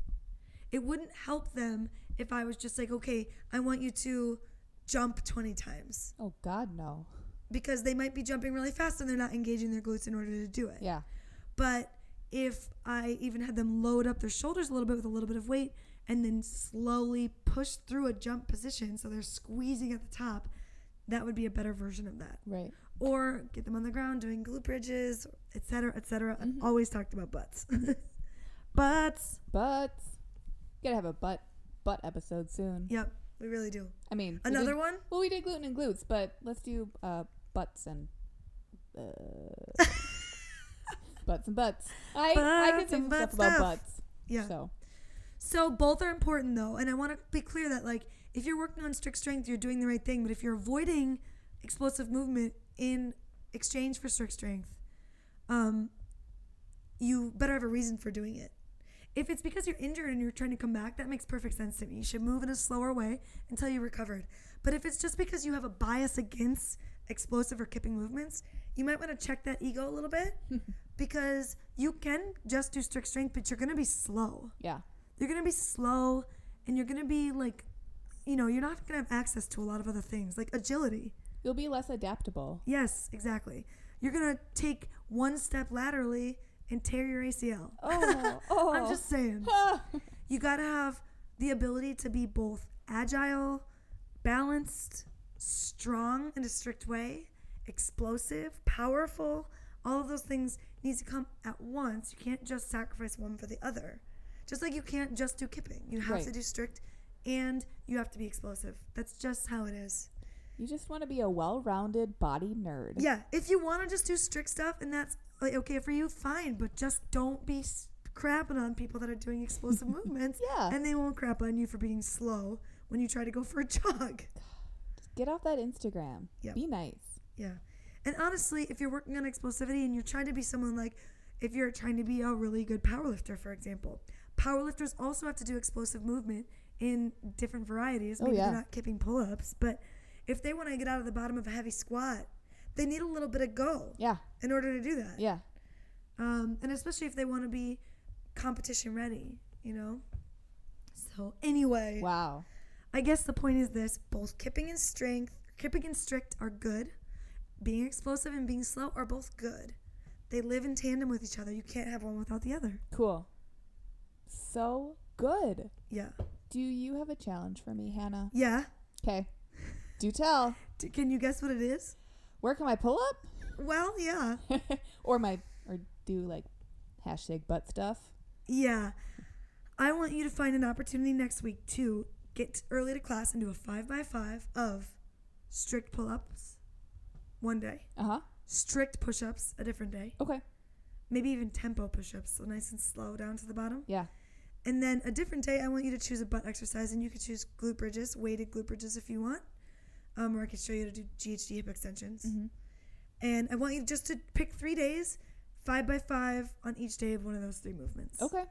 It wouldn't help them if I was just like, okay, I want you to jump 20 times Oh God, no. because they might be jumping really fast and they're not engaging their glutes in order to do it. Yeah. But if I even had them load up their shoulders a little bit with a little bit of weight and then slowly push through a jump position so they're squeezing at the top, that would be a better version of that. Right. Or get them on the ground doing glute bridges, etc., etc. Mhm. I've always talked about butts. butts. Butts. Gotta have a butt butt episode soon. Yep, we really do. I mean, Another did- one? Well, we did gluten and glutes, but let's do uh, butts and uh, butts and butts. I I can Butts say some butt stuff about butts. Yeah. So So both are important though, and I want to be clear that like if you're working on strict strength, you're doing the right thing. But if you're avoiding explosive movement in exchange for strict strength, um, you better have a reason for doing it. If it's because you're injured and you're trying to come back, that makes perfect sense to me. You should move in a slower way until you recovered. But if it's just because you have a bias against explosive or kipping movements, you might want to check that ego a little bit because you can just do strict strength, but you're going to be slow yeah, you're gonna be slow and you're gonna be like you know you're not gonna have access to a lot of other things like agility. You'll be less adaptable. yes exactly. You're gonna take one step laterally and tear your acl Oh, oh. i'm just saying. Ah. You gotta have the ability to be both agile balanced strong in a strict way explosive powerful. All of those things need to come at once. You can't just sacrifice one for the other just like you can't just do kipping you have Right. to do strict and you have to be explosive that's just how it is you just want to be a well-rounded body nerd. yeah if you want to just do strict stuff and that's okay for you fine but just don't be crapping on people that are doing explosive movements Yeah. and they won't crap on you for being slow when you try to go for a jog Just get off that Instagram. Yep. Be nice. Yeah. And honestly, if you're working on explosivity and you're trying to be someone like if you're trying to be a really good powerlifter, for example. Powerlifters also have to do explosive movement in different varieties. Oh, Maybe yeah. they're not kipping pull ups, but if they want to get out of the bottom of a heavy squat, they need a little bit of go Yeah. in order to do that. Yeah. Um, and especially if they want to be competition ready, you know? So, anyway, Wow. I guess the point is this both kipping and strength, kipping and strict are good. Being explosive and being slow are both good. They live in tandem with each other. You can't have one without the other. Cool. So good. Yeah. Do you have a challenge for me, Hannah? Yeah. Okay. Do tell. D- can you guess what it is? Where can I pull up? Well, yeah. or my or do like hashtag butt stuff. Yeah. I want you to find an opportunity next week to get early to class and do a five by five of strict pull ups one day, Uh huh. strict push ups a different day, Okay. maybe even tempo push ups, so nice and slow down to the bottom. Yeah. And then a different day, I want you to choose a butt exercise, and you could choose glute bridges, weighted glute bridges if you want, um, or I could show you to do GHD hip extensions. Mhm. And I want you just to pick three days, five by five on each day of one of those three movements. Okay.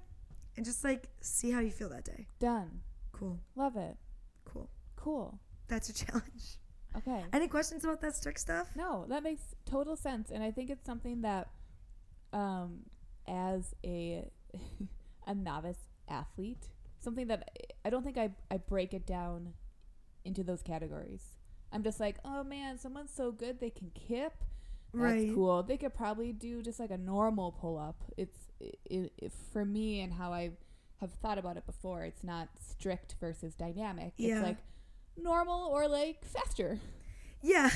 And just like see how you feel that day. Done. Cool, Love it. cool. Cool. That's your challenge. Okay. Any questions about that strict stuff? No, that makes total sense, and I think it's something that, um, as a a novice athlete, something that I don't think I I break it down into those categories. I'm just like, oh man, someone's so good they can kip. That's Right. cool. They could probably do just like a normal pull up. It's it, it, for me and how I have thought about it before. It's not strict versus dynamic. Yeah. It's like normal or like faster. Yeah.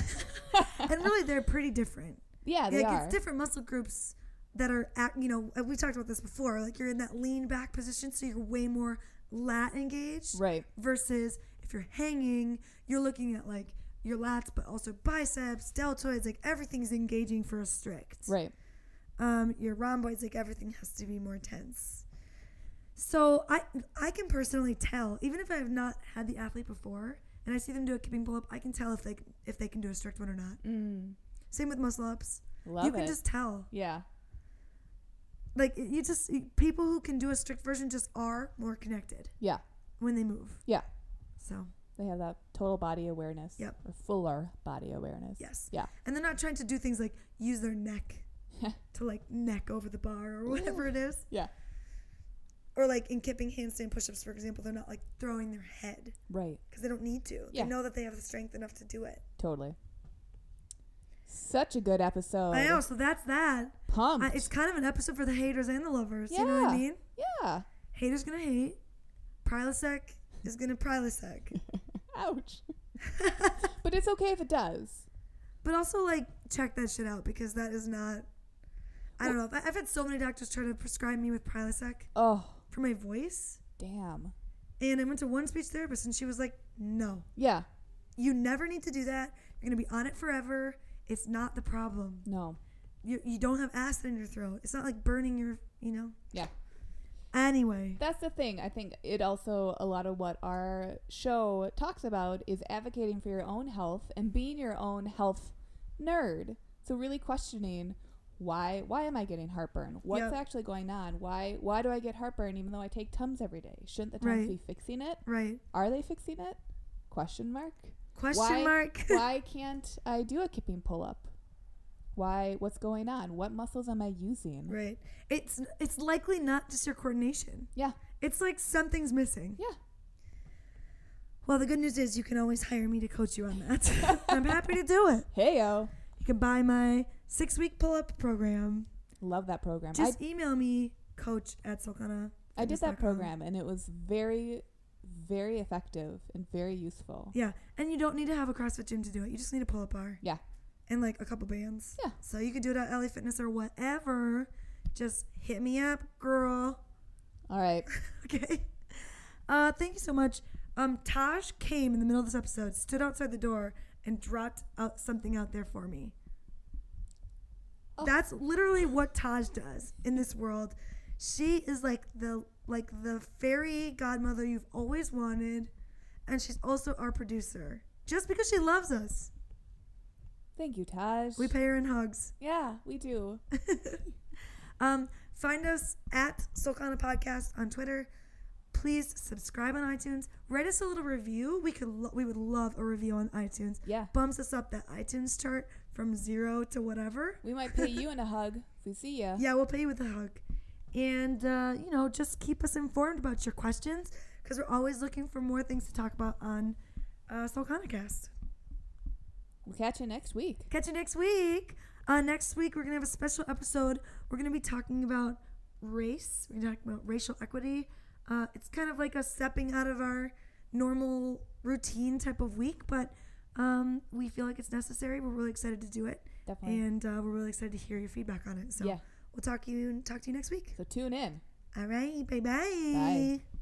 and really, they're pretty different. Yeah, they like are. it's different muscle groups that are at you know uh, we talked about this before like you're in that lean back position so you're way more lat engaged Right. versus if you're hanging you're looking at like your lats but also biceps deltoids like everything's engaging for a strict Right. um your rhomboids like everything has to be more tense so i i can personally tell even if i have not had the athlete before and i see them do a kipping pull up i can tell if they if they can do a strict one or not Mm. same with muscle ups Love you can it. just tell yeah. Like you just people who can do a strict version just are more connected Yeah. when they move Yeah. so They have that total body awareness. Yep. Or fuller body awareness. yes Yeah. and they're not trying to do things like use their neck to like neck over the bar or whatever it is Yeah. or like in kipping handstand push-ups for example they're not like throwing their head Right. because they don't need to Yeah. they know that they have the strength enough to do it Totally. Such a good episode. i know so that's that Pumped. I, it's kind of an episode for the haters and the lovers Yeah. you know what i mean yeah. haters gonna hate prilosec is gonna prilosec Ouch. but it's okay if it does. But also, like, check that shit out because that is not. I don't know. I've had so many doctors try to prescribe me with Prilosec Oh, for my voice, damn. and I went to one speech therapist, and she was like, "No, Yeah. you never need to do that. You're gonna be on it forever. It's not the problem. No. You you don't have acid in your throat. It's not like burning your, you know." Yeah. Anyway, That's the thing. I think it also a lot of what our show talks about is advocating for your own health and being your own health nerd. So really questioning why why am I getting heartburn? What's Yep. actually going on? Why why do I get heartburn even though I take Tums every day? Shouldn't the Tums Right. be fixing it? right? Are they fixing it? Question mark. Question Why- mark. why can't I do a kipping pull up? Why what's going on? What muscles am I using? right. It's it's likely not just your coordination. Yeah. It's like something's missing. Yeah. Well, the good news is you can always hire me to coach you on that. I'm happy to do it. Heyo. You can buy my six week pull up program. Love that program. I Just email me, coach at Solcana. I did that program and it was very, very effective and very useful. Yeah. And you don't need to have a CrossFit gym to do it. You just need a pull up bar. Yeah. And like a couple bands. Yeah. So you can do it at LA Fitness or whatever. Just hit me up, girl. All right. Okay. Uh, thank you so much. Um, Taj came in the middle of this episode, stood outside the door, and dropped out something out there for me. Oh. That's literally what Taj does in this world. She is like the like the fairy godmother you've always wanted, and she's also our producer. Just because she loves us, Thank you, Taj. we pay her in hugs. yeah, we do. Um, find us at Solcana Podcast on Twitter. Please subscribe on iTunes. Write us a little review. We could lo- we would love a review on iTunes. Yeah. Bumps us up that iTunes chart from zero to whatever. We might pay you in a hug if we see you. Yeah, we'll pay you with a hug. And, uh, you know, just keep us informed about your questions because we're always looking for more things to talk about on uh, SolcanaCast. We'll catch you next week. Catch you next week. Uh, next week, we're going to have a special episode. We're going to be talking about race. We're going to talk about racial equity. Uh, it's kind of like a stepping out of our normal routine type of week, but um, we feel like it's necessary. We're really excited to do it. Definitely. And uh, we're really excited to hear your feedback on it. So yeah. we'll talk to you talk to you next week. So tune in. All right. Bye-bye. Bye.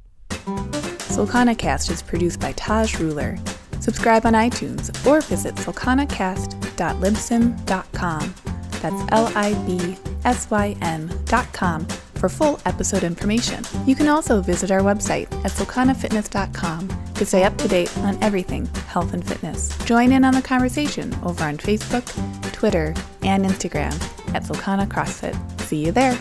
Solcana Cast is produced by Taj Ruler. Subscribe on iTunes or visit solcanacast.libsyn.com. That's L I B S Y N.com for full episode information. You can also visit our website at solcanafitness.com to stay up to date on everything health and fitness. Join in on the conversation over on Facebook, Twitter, and Instagram at Solcana CrossFit. See you there.